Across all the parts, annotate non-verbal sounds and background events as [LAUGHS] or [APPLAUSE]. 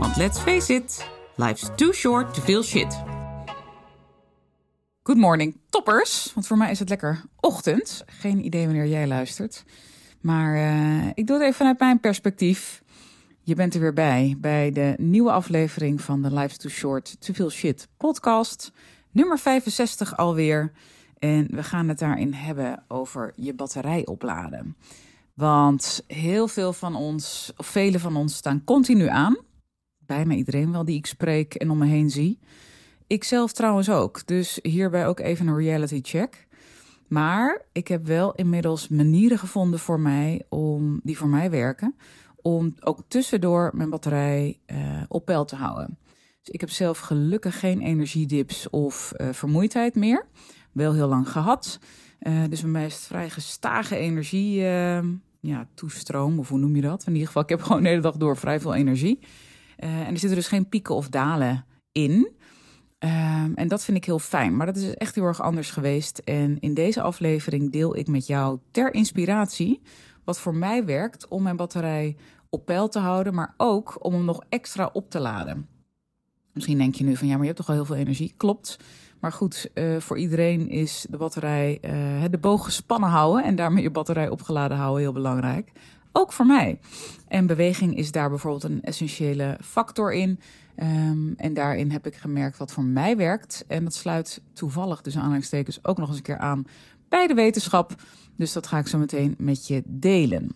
want let's face it, life's too short to feel shit. Good morning, toppers. Want voor mij is het lekker ochtend. Geen idee wanneer jij luistert. Maar uh, ik doe het even vanuit mijn perspectief. Je bent er weer bij, bij de nieuwe aflevering van de Life's Too Short to Feel Shit podcast. Nummer 65 alweer. En we gaan het daarin hebben over je batterij opladen. Want heel veel van ons, of vele van ons, staan continu aan. Bijna iedereen wel die ik spreek en om me heen zie. Ik zelf trouwens ook. Dus hierbij ook even een reality check. Maar ik heb wel inmiddels manieren gevonden voor mij om die voor mij werken. Om ook tussendoor mijn batterij uh, op peil te houden. Dus ik heb zelf gelukkig geen energiedips of uh, vermoeidheid meer. Wel heel lang gehad. Uh, dus bij mij is het vrij gestage energie ja, toestroom, of hoe noem je dat? In ieder geval, ik heb gewoon de hele dag door vrij veel energie. Uh, en er zitten dus geen pieken of dalen in. Um, en dat vind ik heel fijn. Maar dat is echt heel erg anders geweest. En in deze aflevering deel ik met jou ter inspiratie wat voor mij werkt om mijn batterij op peil te houden, maar ook om hem nog extra op te laden. Misschien denk je nu van ja, maar je hebt toch al heel veel energie. Klopt. Maar goed, uh, voor iedereen is de batterij, uh, de boog gespannen houden en daarmee je batterij opgeladen houden heel belangrijk. Ook voor mij. En beweging is daar bijvoorbeeld een essentiële factor in. Um, en daarin heb ik gemerkt wat voor mij werkt. En dat sluit toevallig, dus aanhalingstekens, ook nog eens een keer aan bij de wetenschap. Dus dat ga ik zo meteen met je delen.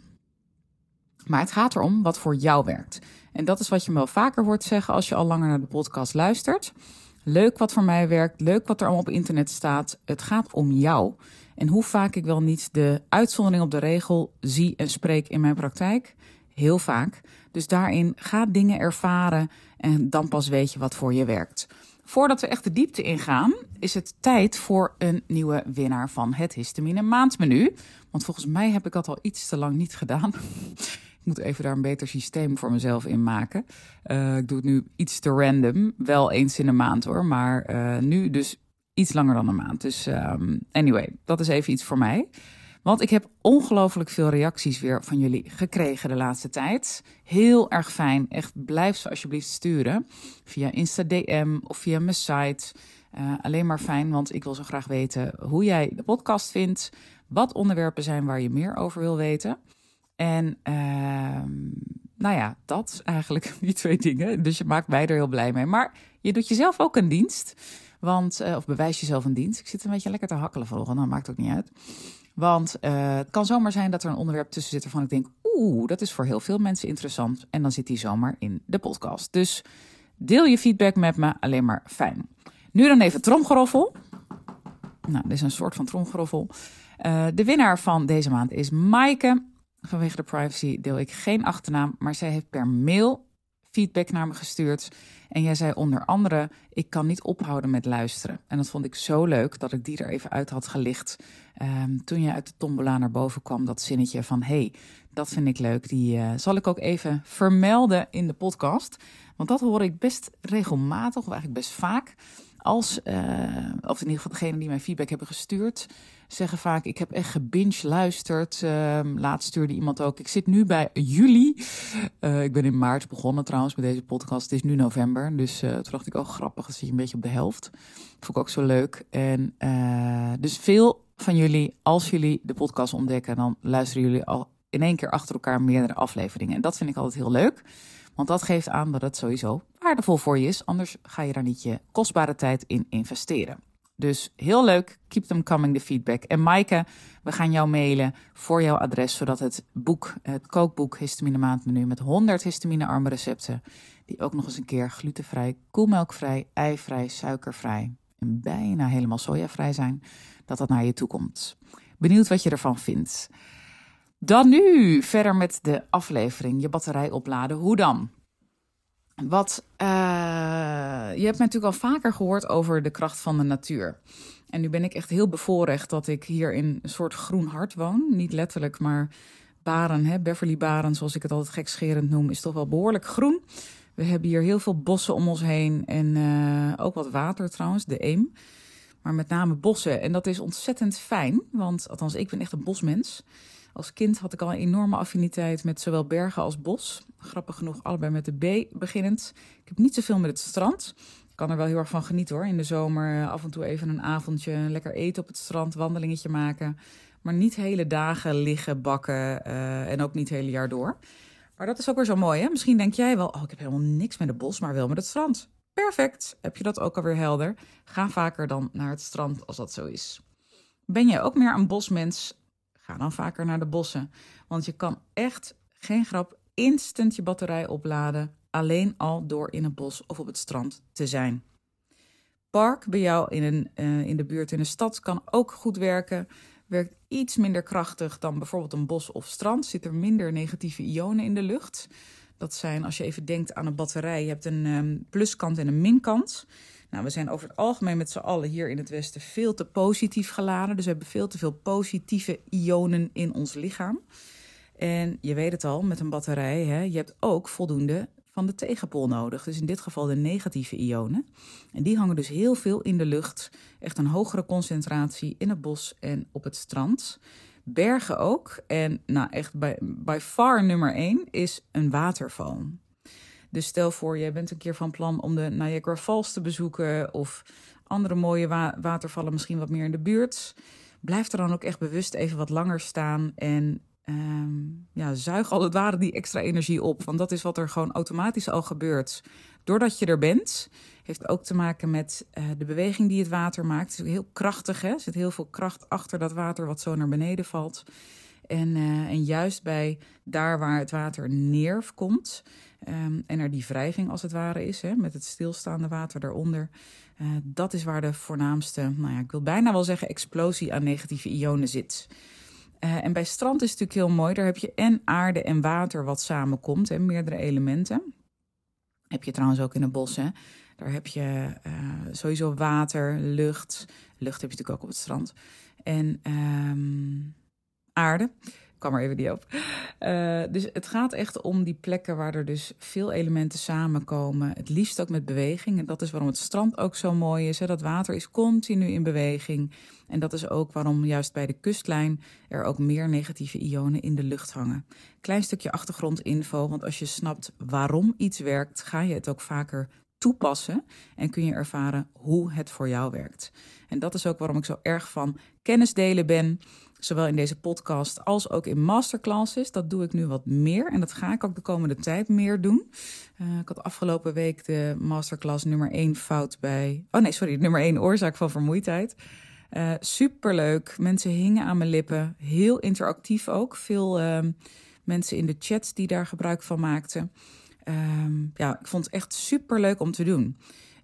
Maar het gaat erom wat voor jou werkt. En dat is wat je me wel vaker hoort zeggen als je al langer naar de podcast luistert. Leuk wat voor mij werkt, leuk wat er allemaal op internet staat. Het gaat om jou. En hoe vaak ik wel niet de uitzondering op de regel zie en spreek in mijn praktijk. Heel vaak. Dus daarin ga dingen ervaren en dan pas weet je wat voor je werkt. Voordat we echt de diepte ingaan, is het tijd voor een nieuwe winnaar van het histamine maandmenu. Want volgens mij heb ik dat al iets te lang niet gedaan. [LAUGHS] Ik moet even daar een beter systeem voor mezelf in maken. Uh, ik doe het nu iets te random. Wel eens in een maand hoor. Maar uh, nu dus iets langer dan een maand. Dus um, anyway, dat is even iets voor mij. Want ik heb ongelooflijk veel reacties weer van jullie gekregen de laatste tijd. Heel erg fijn. Echt blijf ze alsjeblieft sturen. Via Insta DM of via mijn site. Uh, alleen maar fijn, want ik wil zo graag weten hoe jij de podcast vindt. Wat onderwerpen zijn waar je meer over wil weten. En uh, nou ja, dat eigenlijk, [LAUGHS] die twee dingen. Dus je maakt mij er heel blij mee. Maar je doet jezelf ook een dienst. Want, uh, of bewijs jezelf een dienst. Ik zit een beetje lekker te hakkelen vanochtend, dat maakt ook niet uit. Want uh, het kan zomaar zijn dat er een onderwerp tussen zit waarvan ik denk... oeh, dat is voor heel veel mensen interessant. En dan zit die zomaar in de podcast. Dus deel je feedback met me, alleen maar fijn. Nu dan even tromgeroffel. Nou, dit is een soort van tromgeroffel. Uh, de winnaar van deze maand is Maaike. Vanwege de privacy deel ik geen achternaam, maar zij heeft per mail feedback naar me gestuurd. En jij zei onder andere: Ik kan niet ophouden met luisteren. En dat vond ik zo leuk dat ik die er even uit had gelicht. Um, toen je uit de tombola naar boven kwam, dat zinnetje van: hey, dat vind ik leuk. Die uh, zal ik ook even vermelden in de podcast. Want dat hoor ik best regelmatig, of eigenlijk best vaak. Als, uh, of in ieder geval degene die mij feedback hebben gestuurd zeggen vaak: Ik heb echt gebinge luisterd. Uh, laatst stuurde iemand ook. Ik zit nu bij juli. Uh, ik ben in maart begonnen trouwens met deze podcast. Het is nu november. Dus uh, toen dacht ik: Oh, grappig. Dan zit je een beetje op de helft. vond ik ook zo leuk. En uh, dus veel van jullie, als jullie de podcast ontdekken, dan luisteren jullie al in één keer achter elkaar meerdere afleveringen. En dat vind ik altijd heel leuk. Want dat geeft aan dat het sowieso waardevol voor je is. Anders ga je daar niet je kostbare tijd in investeren. Dus heel leuk. Keep them coming, de feedback. En Maaike, we gaan jou mailen voor jouw adres, zodat het boek, het kookboek Histamine Maandmenu met 100 histamine-arme recepten, die ook nog eens een keer glutenvrij, koelmelkvrij, eivrij, suikervrij en bijna helemaal sojavrij zijn, dat dat naar je toe komt. Benieuwd wat je ervan vindt. Dan nu verder met de aflevering, je batterij opladen. Hoe dan? Wat, uh, je hebt mij natuurlijk al vaker gehoord over de kracht van de natuur. En nu ben ik echt heel bevoorrecht dat ik hier in een soort groen hart woon. Niet letterlijk, maar Baren, hè, Beverly Baren, zoals ik het altijd gekscherend noem, is toch wel behoorlijk groen. We hebben hier heel veel bossen om ons heen en uh, ook wat water trouwens, de Eem. Maar met name bossen. En dat is ontzettend fijn, want althans, ik ben echt een bosmens. Als kind had ik al een enorme affiniteit met zowel bergen als bos. Grappig genoeg, allebei met de B beginnend. Ik heb niet zoveel met het strand. Ik kan er wel heel erg van genieten hoor. In de zomer af en toe even een avondje, lekker eten op het strand, wandelingetje maken. Maar niet hele dagen liggen, bakken uh, en ook niet het hele jaar door. Maar dat is ook weer zo mooi hè. Misschien denk jij wel, oh ik heb helemaal niks met het bos, maar wel met het strand. Perfect, heb je dat ook alweer helder? Ga vaker dan naar het strand als dat zo is. Ben jij ook meer een bosmens? Ga dan vaker naar de bossen. Want je kan echt, geen grap, instant je batterij opladen. Alleen al door in het bos of op het strand te zijn. Park bij jou in, een, uh, in de buurt in de stad kan ook goed werken. Werkt iets minder krachtig dan bijvoorbeeld een bos of strand. Zit er minder negatieve ionen in de lucht. Dat zijn, als je even denkt aan een batterij, je hebt een um, pluskant en een minkant. Nou, we zijn over het algemeen met z'n allen hier in het Westen veel te positief geladen. Dus we hebben veel te veel positieve ionen in ons lichaam. En je weet het al, met een batterij, hè, je hebt ook voldoende van de tegenpol nodig. Dus in dit geval de negatieve ionen. En die hangen dus heel veel in de lucht. Echt een hogere concentratie in het bos en op het strand. Bergen ook. En nou echt bij, by far nummer één is een waterval. Dus stel voor, jij bent een keer van plan om de Niagara Falls te bezoeken of andere mooie watervallen misschien wat meer in de buurt. Blijf er dan ook echt bewust even wat langer staan en um, ja, zuig al het ware die extra energie op. Want dat is wat er gewoon automatisch al gebeurt. Doordat je er bent, heeft ook te maken met uh, de beweging die het water maakt. Het is heel krachtig, hè? er zit heel veel kracht achter dat water wat zo naar beneden valt. En, uh, en juist bij daar waar het water neerkomt um, en er die wrijving als het ware is, hè, met het stilstaande water daaronder, uh, dat is waar de voornaamste, nou ja, ik wil bijna wel zeggen, explosie aan negatieve ionen zit. Uh, en bij strand is het natuurlijk heel mooi. Daar heb je en aarde en water wat samenkomt, hè, meerdere elementen. Heb je trouwens ook in de bossen. Daar heb je sowieso water, lucht. Lucht heb je natuurlijk ook op het strand. En um, aarde kwam er even niet op. Uh, dus het gaat echt om die plekken waar er dus veel elementen samenkomen. Het liefst ook met beweging. En dat is waarom het strand ook zo mooi is. Dat water is continu in beweging. En dat is ook waarom juist bij de kustlijn er ook meer negatieve ionen in de lucht hangen. Klein stukje achtergrondinfo, want als je snapt waarom iets werkt, ga je het ook vaker toepassen en kun je ervaren hoe het voor jou werkt. En dat is ook waarom ik zo erg van kennis delen ben. Zowel in deze podcast als ook in masterclasses. Dat doe ik nu wat meer en dat ga ik ook de komende tijd meer doen. Uh, ik had afgelopen week de masterclass nummer 1 fout bij. Oh nee, sorry, nummer 1 oorzaak van vermoeidheid. Uh, superleuk. Mensen hingen aan mijn lippen. Heel interactief ook. Veel uh, mensen in de chat die daar gebruik van maakten. Um, ja, ik vond het echt superleuk om te doen.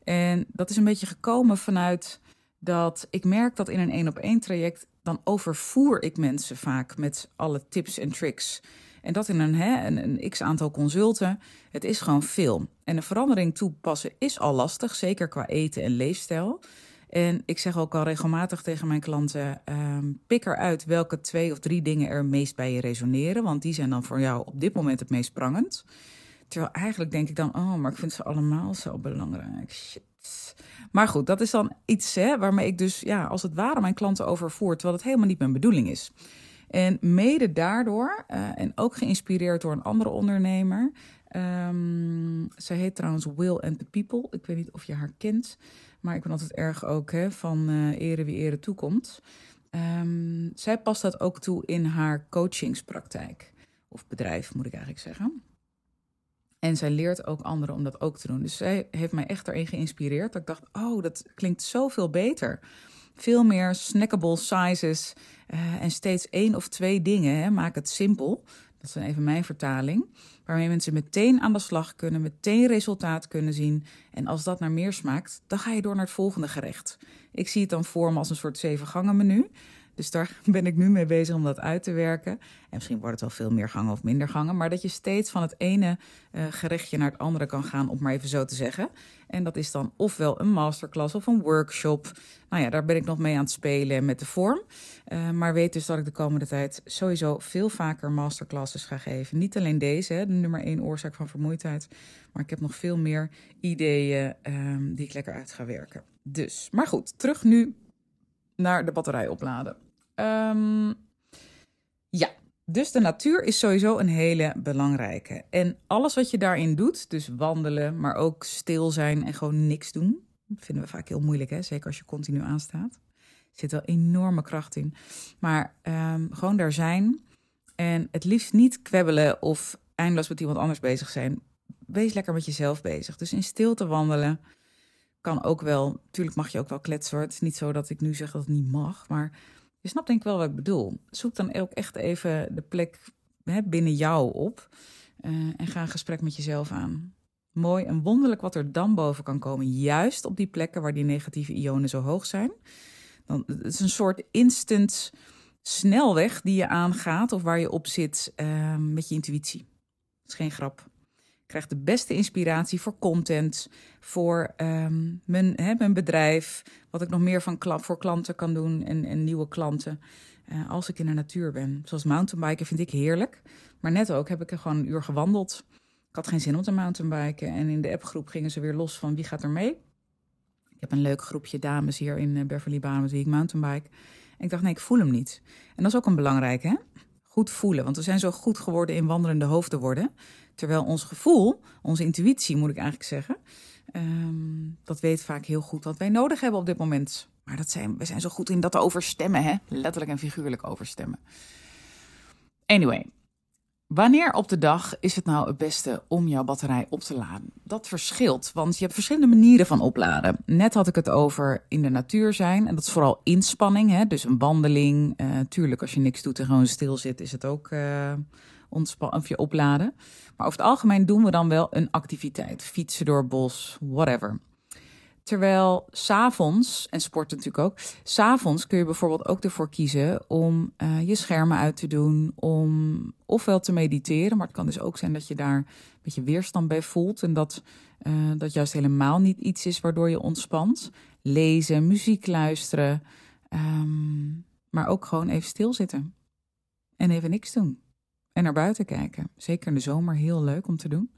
En dat is een beetje gekomen vanuit dat ik merk dat in een één op één traject dan overvoer ik mensen vaak met alle tips en tricks. En dat in een, hè, een, een x aantal consulten. Het is gewoon veel. En een verandering toepassen is al lastig, zeker qua eten en leefstijl. En ik zeg ook al regelmatig tegen mijn klanten: um, pik eruit welke twee of drie dingen er meest bij je resoneren. Want die zijn dan voor jou op dit moment het meest prangend. Terwijl eigenlijk denk ik dan: oh, maar ik vind ze allemaal zo belangrijk. Maar goed, dat is dan iets hè, waarmee ik dus ja, als het ware mijn klanten overvoer, terwijl het helemaal niet mijn bedoeling is. En mede daardoor, uh, en ook geïnspireerd door een andere ondernemer. Um, zij heet trouwens Will and the People. Ik weet niet of je haar kent, maar ik ben altijd erg ook hè, van uh, ere wie ere toekomt. Um, zij past dat ook toe in haar coachingspraktijk. Of bedrijf, moet ik eigenlijk zeggen. En zij leert ook anderen om dat ook te doen. Dus zij heeft mij echt erin geïnspireerd. Dat ik dacht, oh, dat klinkt zoveel beter. Veel meer snackable sizes uh, en steeds één of twee dingen. Hè. Maak het simpel. Dat is dan even mijn vertaling. Waarmee mensen meteen aan de slag kunnen, meteen resultaat kunnen zien. En als dat naar meer smaakt, dan ga je door naar het volgende gerecht. Ik zie het dan voor me als een soort zeven gangen menu. Dus daar [LAUGHS] ben ik nu mee bezig om dat uit te werken. En misschien wordt het wel veel meer gangen of minder gangen. Maar dat je steeds van het ene uh, gerechtje naar het andere kan gaan, om maar even zo te zeggen. En dat is dan ofwel een masterclass of een workshop. Nou ja, daar ben ik nog mee aan het spelen met de vorm. Uh, maar weet dus dat ik de komende tijd sowieso veel vaker masterclasses ga geven. Niet alleen deze, de nummer één oorzaak van vermoeidheid. Maar ik heb nog veel meer ideeën um, die ik lekker uit ga werken. Dus, maar goed, terug nu naar de batterij opladen. Um, ja, dus de natuur is sowieso een hele belangrijke. En alles wat je daarin doet, dus wandelen, maar ook stil zijn en gewoon niks doen, vinden we vaak heel moeilijk, hè? zeker als je continu aanstaat. Er zit wel enorme kracht in. Maar um, gewoon daar zijn en het liefst niet kwebbelen of eindeloos met iemand anders bezig zijn. Wees lekker met jezelf bezig. Dus in stilte wandelen kan ook wel. Natuurlijk mag je ook wel kletsen. Het is niet zo dat ik nu zeg dat het niet mag, maar je snapt denk ik wel wat ik bedoel. Zoek dan ook echt even de plek hè, binnen jou op. Uh, en ga een gesprek met jezelf aan. Mooi en wonderlijk wat er dan boven kan komen. Juist op die plekken waar die negatieve ionen zo hoog zijn. Dan, het is een soort instant snelweg die je aangaat of waar je op zit uh, met je intuïtie. Dat is geen grap krijg de beste inspiratie voor content, voor um, mijn, hè, mijn bedrijf, wat ik nog meer van voor klanten kan doen en, en nieuwe klanten. Uh, als ik in de natuur ben. Zoals mountainbiken vind ik heerlijk. Maar net ook heb ik er gewoon een uur gewandeld. Ik had geen zin om te mountainbiken. En in de appgroep gingen ze weer los van wie gaat er mee. Ik heb een leuk groepje dames hier in eh, Beverly Bahamas die ik mountainbike. En ik dacht, nee, ik voel hem niet. En dat is ook een belangrijke, hè? Goed voelen. Want we zijn zo goed geworden in wandelende hoofden worden. Terwijl ons gevoel, onze intuïtie moet ik eigenlijk zeggen, um, dat weet vaak heel goed wat wij nodig hebben op dit moment. Maar dat zijn, we zijn zo goed in dat overstemmen, hè? letterlijk en figuurlijk overstemmen. Anyway, wanneer op de dag is het nou het beste om jouw batterij op te laden? Dat verschilt, want je hebt verschillende manieren van opladen. Net had ik het over in de natuur zijn en dat is vooral inspanning, hè? dus een wandeling. Uh, tuurlijk, als je niks doet en gewoon stil zit, is het ook uh, ontspannen of je opladen. Maar over het algemeen doen we dan wel een activiteit. Fietsen door bos, whatever. Terwijl s'avonds, en sporten natuurlijk ook, s'avonds kun je bijvoorbeeld ook ervoor kiezen om uh, je schermen uit te doen, om ofwel te mediteren, maar het kan dus ook zijn dat je daar een beetje weerstand bij voelt en dat uh, dat juist helemaal niet iets is waardoor je ontspant. Lezen, muziek luisteren, um, maar ook gewoon even stilzitten en even niks doen en naar buiten kijken. Zeker in de zomer heel leuk om te doen.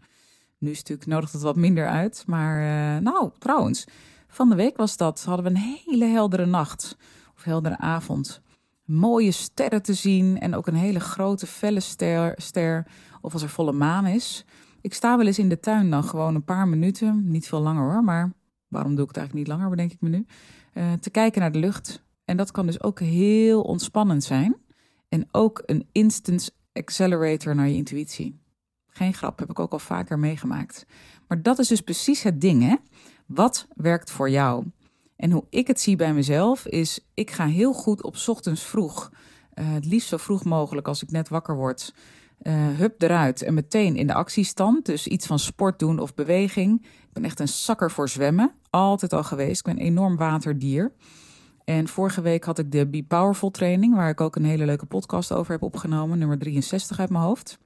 Nu is het natuurlijk nodig het wat minder uit. Maar uh, nou, trouwens, van de week was dat. Hadden we een hele heldere nacht of heldere avond. Mooie sterren te zien en ook een hele grote felle ster, ster. Of als er volle maan is. Ik sta wel eens in de tuin dan gewoon een paar minuten. Niet veel langer hoor, maar waarom doe ik het eigenlijk niet langer, bedenk ik me nu. Uh, te kijken naar de lucht. En dat kan dus ook heel ontspannend zijn. En ook een instant accelerator naar je intuïtie. Geen grap, heb ik ook al vaker meegemaakt. Maar dat is dus precies het ding, hè? Wat werkt voor jou? En hoe ik het zie bij mezelf is, ik ga heel goed op ochtends vroeg, uh, het liefst zo vroeg mogelijk als ik net wakker word, uh, hup eruit en meteen in de actiestand. Dus iets van sport doen of beweging. Ik ben echt een zakker voor zwemmen, altijd al geweest. Ik ben een enorm waterdier. En vorige week had ik de Be Powerful training, waar ik ook een hele leuke podcast over heb opgenomen, nummer 63 uit mijn hoofd.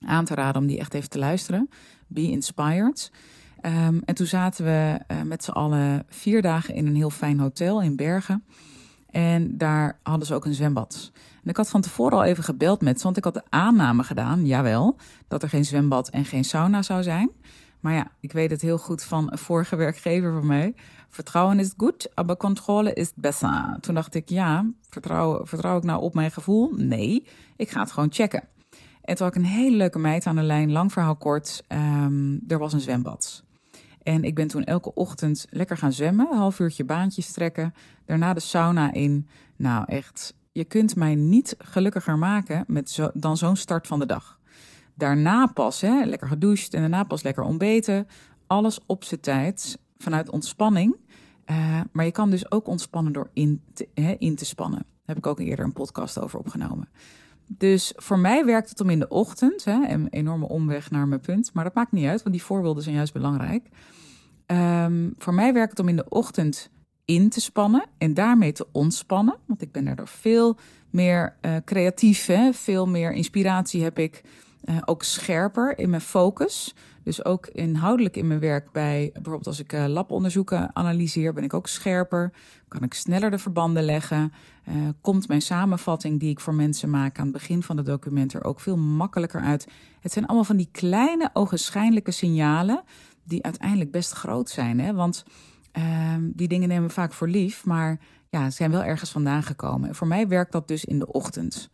Aan te raden om die echt even te luisteren. Be Inspired. Um, en toen zaten we uh, met z'n allen vier dagen in een heel fijn hotel in Bergen. En daar hadden ze ook een zwembad. En ik had van tevoren al even gebeld met ze, want ik had de aanname gedaan, jawel, dat er geen zwembad en geen sauna zou zijn. Maar ja, ik weet het heel goed van een vorige werkgever van mij. Vertrouwen is goed, maar controle is beter. Toen dacht ik, ja, vertrouw ik nou op mijn gevoel? Nee, ik ga het gewoon checken. En toen had ik een hele leuke meid aan de lijn, lang verhaal kort. Um, er was een zwembad. En ik ben toen elke ochtend lekker gaan zwemmen, een half uurtje baantjes trekken. Daarna de sauna in. Nou echt, je kunt mij niet gelukkiger maken met zo, dan zo'n start van de dag. Daarna pas, hè, lekker gedoucht en daarna pas lekker ontbeten. Alles op zijn tijd, vanuit ontspanning. Uh, maar je kan dus ook ontspannen door in te, hè, in te spannen. Daar heb ik ook eerder een podcast over opgenomen. Dus voor mij werkt het om in de ochtend, hè, een enorme omweg naar mijn punt, maar dat maakt niet uit, want die voorbeelden zijn juist belangrijk. Um, voor mij werkt het om in de ochtend in te spannen en daarmee te ontspannen. Want ik ben daardoor veel meer uh, creatief, hè? veel meer inspiratie heb ik. Uh, ook scherper in mijn focus. Dus ook inhoudelijk in mijn werk bij bijvoorbeeld als ik uh, labonderzoeken analyseer, ben ik ook scherper. Kan ik sneller de verbanden leggen. Uh, komt mijn samenvatting die ik voor mensen maak aan het begin van het document er ook veel makkelijker uit. Het zijn allemaal van die kleine ogenschijnlijke signalen die uiteindelijk best groot zijn. Hè? Want uh, die dingen nemen we vaak voor lief, maar ja, ze zijn wel ergens vandaan gekomen. En voor mij werkt dat dus in de ochtend.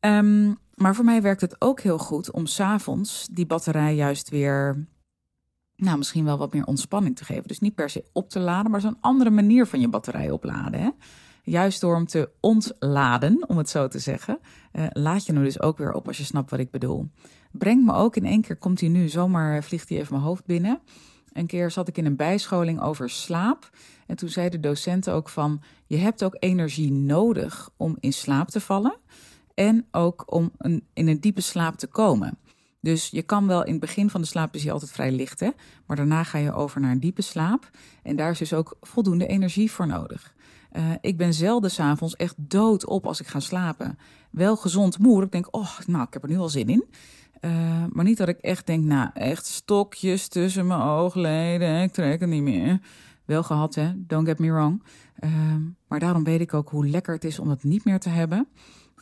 Um, maar voor mij werkt het ook heel goed om s'avonds die batterij juist weer, nou misschien wel wat meer ontspanning te geven. Dus niet per se op te laden, maar zo'n andere manier van je batterij opladen. Hè? Juist door hem te ontladen, om het zo te zeggen, uh, laat je hem dus ook weer op als je snapt wat ik bedoel. Brengt me ook in één keer continu, zomaar vliegt hij even mijn hoofd binnen. Een keer zat ik in een bijscholing over slaap. En toen zei de docent ook van, je hebt ook energie nodig om in slaap te vallen en ook om in een diepe slaap te komen. Dus je kan wel in het begin van de slaap is je altijd vrij licht, hè? maar daarna ga je over naar een diepe slaap. En daar is dus ook voldoende energie voor nodig. Uh, ik ben zelden s'avonds echt dood op als ik ga slapen. Wel gezond moe. Ik denk, oh, nou, ik heb er nu al zin in. Uh, maar niet dat ik echt denk, nou, echt stokjes tussen mijn oogleden. Ik trek het niet meer. Wel gehad, hè? Don't get me wrong. Uh, maar daarom weet ik ook hoe lekker het is om het niet meer te hebben.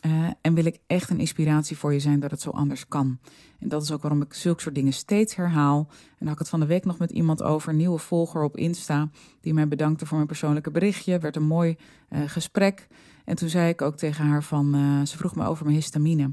Uh, en wil ik echt een inspiratie voor je zijn dat het zo anders kan. En dat is ook waarom ik zulke soort dingen steeds herhaal. En daar had ik het van de week nog met iemand over, een nieuwe volger op Insta, die mij bedankte voor mijn persoonlijke berichtje. Werd een mooi uh, gesprek. En toen zei ik ook tegen haar van, uh, ze vroeg me over mijn histamine.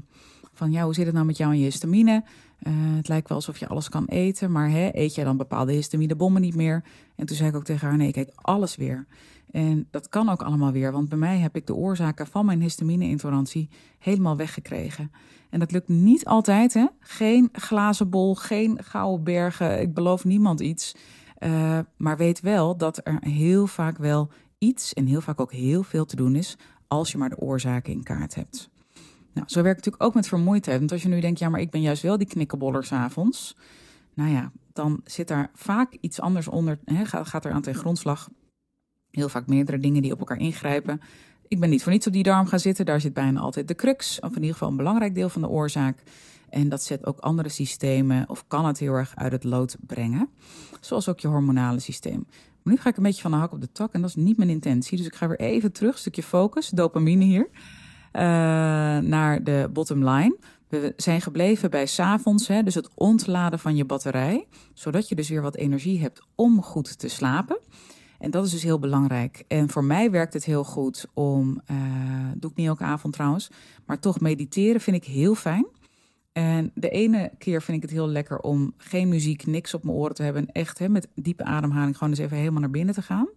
Van ja, hoe zit het nou met jou en je histamine? Het lijkt wel alsof je alles kan eten, maar hè, eet jij dan bepaalde histaminebommen niet meer? En toen zei ik ook tegen haar, nee, ik eet alles weer. En dat kan ook allemaal weer, want bij mij heb ik de oorzaken van mijn histamine-intolerantie helemaal weggekregen. En dat lukt niet altijd, hè? Geen glazen bol, geen gouden bergen. Ik beloof niemand iets. Uh, maar weet wel dat er heel vaak wel iets en heel vaak ook heel veel te doen is als je maar de oorzaken in kaart hebt. Nou, zo werkt het natuurlijk ook met vermoeidheid. Want als je nu denkt, ja, maar ik ben juist wel die knikkenboller s'avonds. Nou ja, dan zit daar vaak iets anders onder. Gaat er aan ten grondslag Heel vaak meerdere dingen die op elkaar ingrijpen. Ik ben niet voor niets op die darm gaan zitten. Daar zit bijna altijd de crux, of in ieder geval een belangrijk deel van de oorzaak. En dat zet ook andere systemen, of kan het heel erg uit het lood brengen. Zoals ook je hormonale systeem. Maar nu ga ik een beetje van de hak op de tak en dat is niet mijn intentie. Dus ik ga weer even terug, stukje focus, dopamine hier, naar de bottom line. We zijn gebleven bij s'avonds, dus het ontladen van je batterij. Zodat je dus weer wat energie hebt om goed te slapen. En dat is dus heel belangrijk. En voor mij werkt het heel goed om, uh, doe ik niet elke avond trouwens, maar toch mediteren vind ik heel fijn. En de ene keer vind ik het heel lekker om geen muziek, niks op mijn oren te hebben. En echt hè, met diepe ademhaling gewoon eens even helemaal naar binnen te gaan.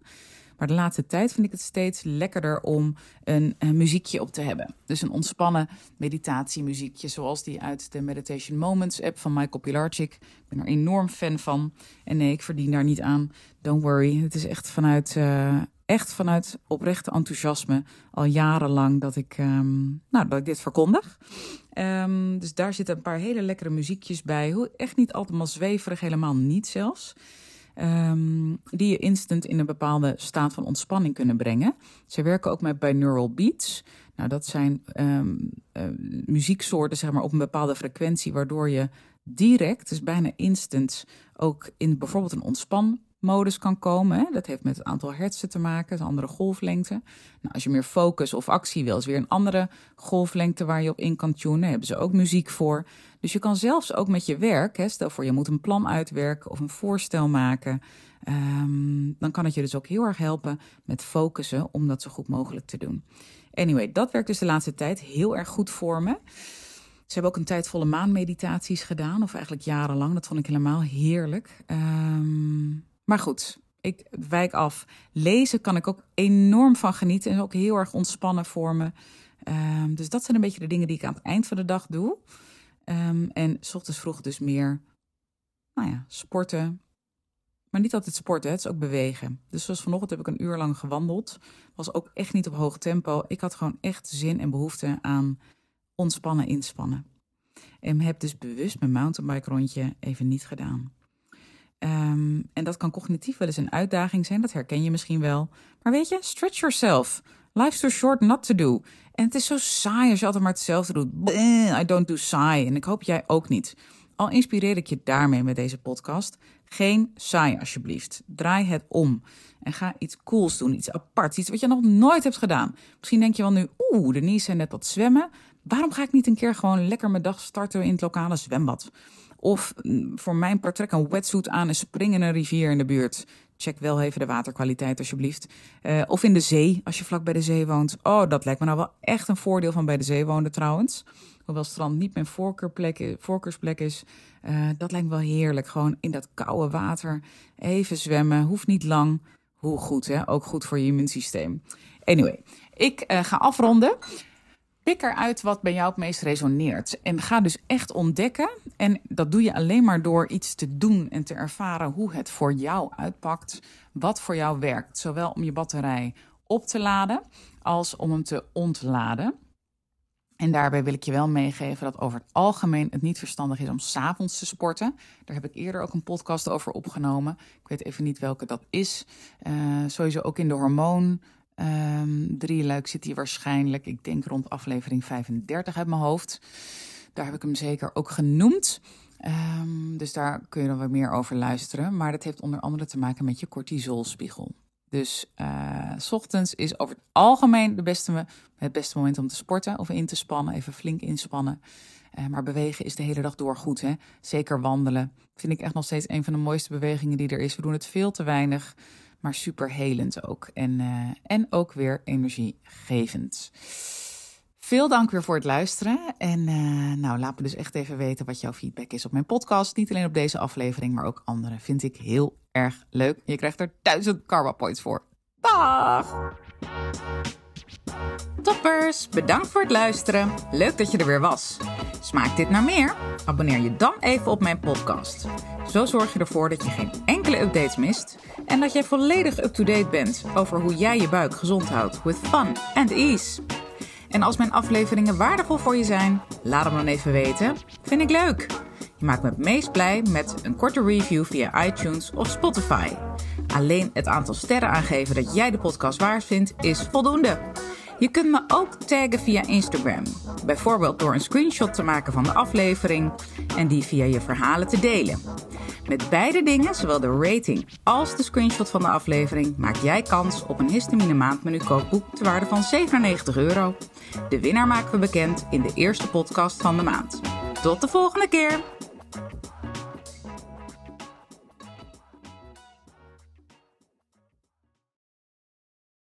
Maar de laatste tijd vind ik het steeds lekkerder om een, een, muziekje op te hebben. Dus een ontspannen meditatiemuziekje, zoals die uit de Meditation Moments app van Michael Pilarczyk. Ik ben er enorm fan van. En nee, ik verdien daar niet aan. Don't worry. Het is echt vanuit, uh, echt vanuit oprechte enthousiasme al jarenlang dat ik, um, nou, dat ik dit verkondig. Um, dus daar zitten een paar hele lekkere muziekjes bij. Echt niet allemaal zweverig, helemaal niet zelfs. Um, die je instant in een bepaalde staat van ontspanning kunnen brengen. Ze werken ook met binaural beats. Nou, dat zijn um, uh, muzieksoorten zeg maar, op een bepaalde frequentie, waardoor je direct, dus bijna instant, ook in bijvoorbeeld een ontspan modus kan komen. Dat heeft met het aantal hertzen te maken, een andere golflengte. Nou, als je meer focus of actie wil, is weer een andere golflengte waar je op in kan tunen. Hebben ze ook muziek voor. Dus je kan zelfs ook met je werk, stel voor je moet een plan uitwerken of een voorstel maken. Um, dan kan het je dus ook heel erg helpen met focussen om dat zo goed mogelijk te doen. Anyway, dat werkt dus de laatste tijd heel erg goed voor me. Ze hebben ook een tijd volle maanmeditaties gedaan, of eigenlijk jarenlang. Dat vond ik helemaal heerlijk. Um, maar goed, ik wijk af. Lezen kan ik ook enorm van genieten en ook heel erg ontspannen voor me. Um, dus dat zijn een beetje de dingen die ik aan het eind van de dag doe. Um, en s ochtends vroeg dus meer, nou ja, sporten. Maar niet altijd sporten, het is ook bewegen. Dus zoals vanochtend heb ik een uur lang gewandeld. Was ook echt niet op hoog tempo. Ik had gewoon echt zin en behoefte aan ontspannen, inspannen. En heb dus bewust mijn mountainbike rondje even niet gedaan. Ehm, en dat kan cognitief wel eens een uitdaging zijn, dat herken je misschien wel. Maar weet je, stretch yourself. Life's too short not to do. En het is zo saai als je altijd maar hetzelfde doet. I don't do saai. En ik hoop jij ook niet. Al inspireer ik je daarmee met deze podcast. Geen saai alsjeblieft. Draai het om. En ga iets cools doen, iets aparts, iets wat je nog nooit hebt gedaan. Misschien denk je wel nu, oeh, Denise zijn net dat zwemmen. Waarom ga ik niet een keer gewoon lekker mijn dag starten in het lokale zwembad? Of mm, voor mijn part trek een wetsuit aan en springen in een rivier in de buurt. Check wel even de waterkwaliteit alsjeblieft. Uh, of in de zee, als je vlak bij de zee woont. Oh, dat lijkt me nou wel echt een voordeel van bij de zee wonen trouwens. Hoewel strand niet mijn voorkeurplek, voorkeursplek is. Uh, dat lijkt me wel heerlijk. Gewoon in dat koude water even zwemmen. Hoeft niet lang. Hoe goed, hè? Ook goed voor je immuunsysteem. Anyway, ik ga afronden. Pik eruit wat bij jou het meest resoneert. En ga dus echt ontdekken. En dat doe je alleen maar door iets te doen en te ervaren hoe het voor jou uitpakt. Wat voor jou werkt. Zowel om je batterij op te laden als om hem te ontladen. En daarbij wil ik je wel meegeven dat over het algemeen het niet verstandig is om s'avonds te sporten. Daar heb ik eerder ook een podcast over opgenomen. Ik weet even niet welke dat is. Uh, sowieso ook in de hormoon Um, drie luik zit hier waarschijnlijk, ik denk rond aflevering 35 uit mijn hoofd. Daar heb ik hem zeker ook genoemd. Um, dus daar kun je dan wat meer over luisteren. Maar dat heeft onder andere te maken met je cortisolspiegel. Dus uh, s ochtends is over het algemeen de beste, het beste moment om te sporten of in te spannen. Even flink inspannen. Uh, maar bewegen is de hele dag door goed. Hè? Zeker wandelen. Vind ik echt nog steeds een van de mooiste bewegingen die er is. We doen het veel te weinig maar super helend ook. En, uh, en ook weer energiegevend. Veel dank weer voor het luisteren. En uh, nou, laat me dus echt even weten wat jouw feedback is op mijn podcast. Niet alleen op deze aflevering, maar ook andere. Vind ik heel erg leuk. Je krijgt er duizend karma points voor. Dag! Toppers, bedankt voor het luisteren. Leuk dat je er weer was. Smaakt dit naar meer? Abonneer je dan even op mijn podcast. Zo zorg je ervoor dat je geen enkele updates mist en dat jij volledig up-to-date bent over hoe jij je buik gezond houdt with fun and ease. En als mijn afleveringen waardevol voor je zijn, laat hem dan even weten. Vind ik leuk. Je maakt me het meest blij met een korte review via iTunes of Spotify. Alleen het aantal sterren aangeven dat jij de podcast waard vindt is voldoende. Je kunt me ook taggen via Instagram. Bijvoorbeeld door een screenshot te maken van de aflevering en die via je verhalen te delen. Met beide dingen, zowel de rating als de screenshot van de aflevering, maak jij kans op een histamine maandmenu kookboek te waarde van 97 euro. De winnaar maken we bekend in de eerste podcast van de maand. Tot de volgende keer!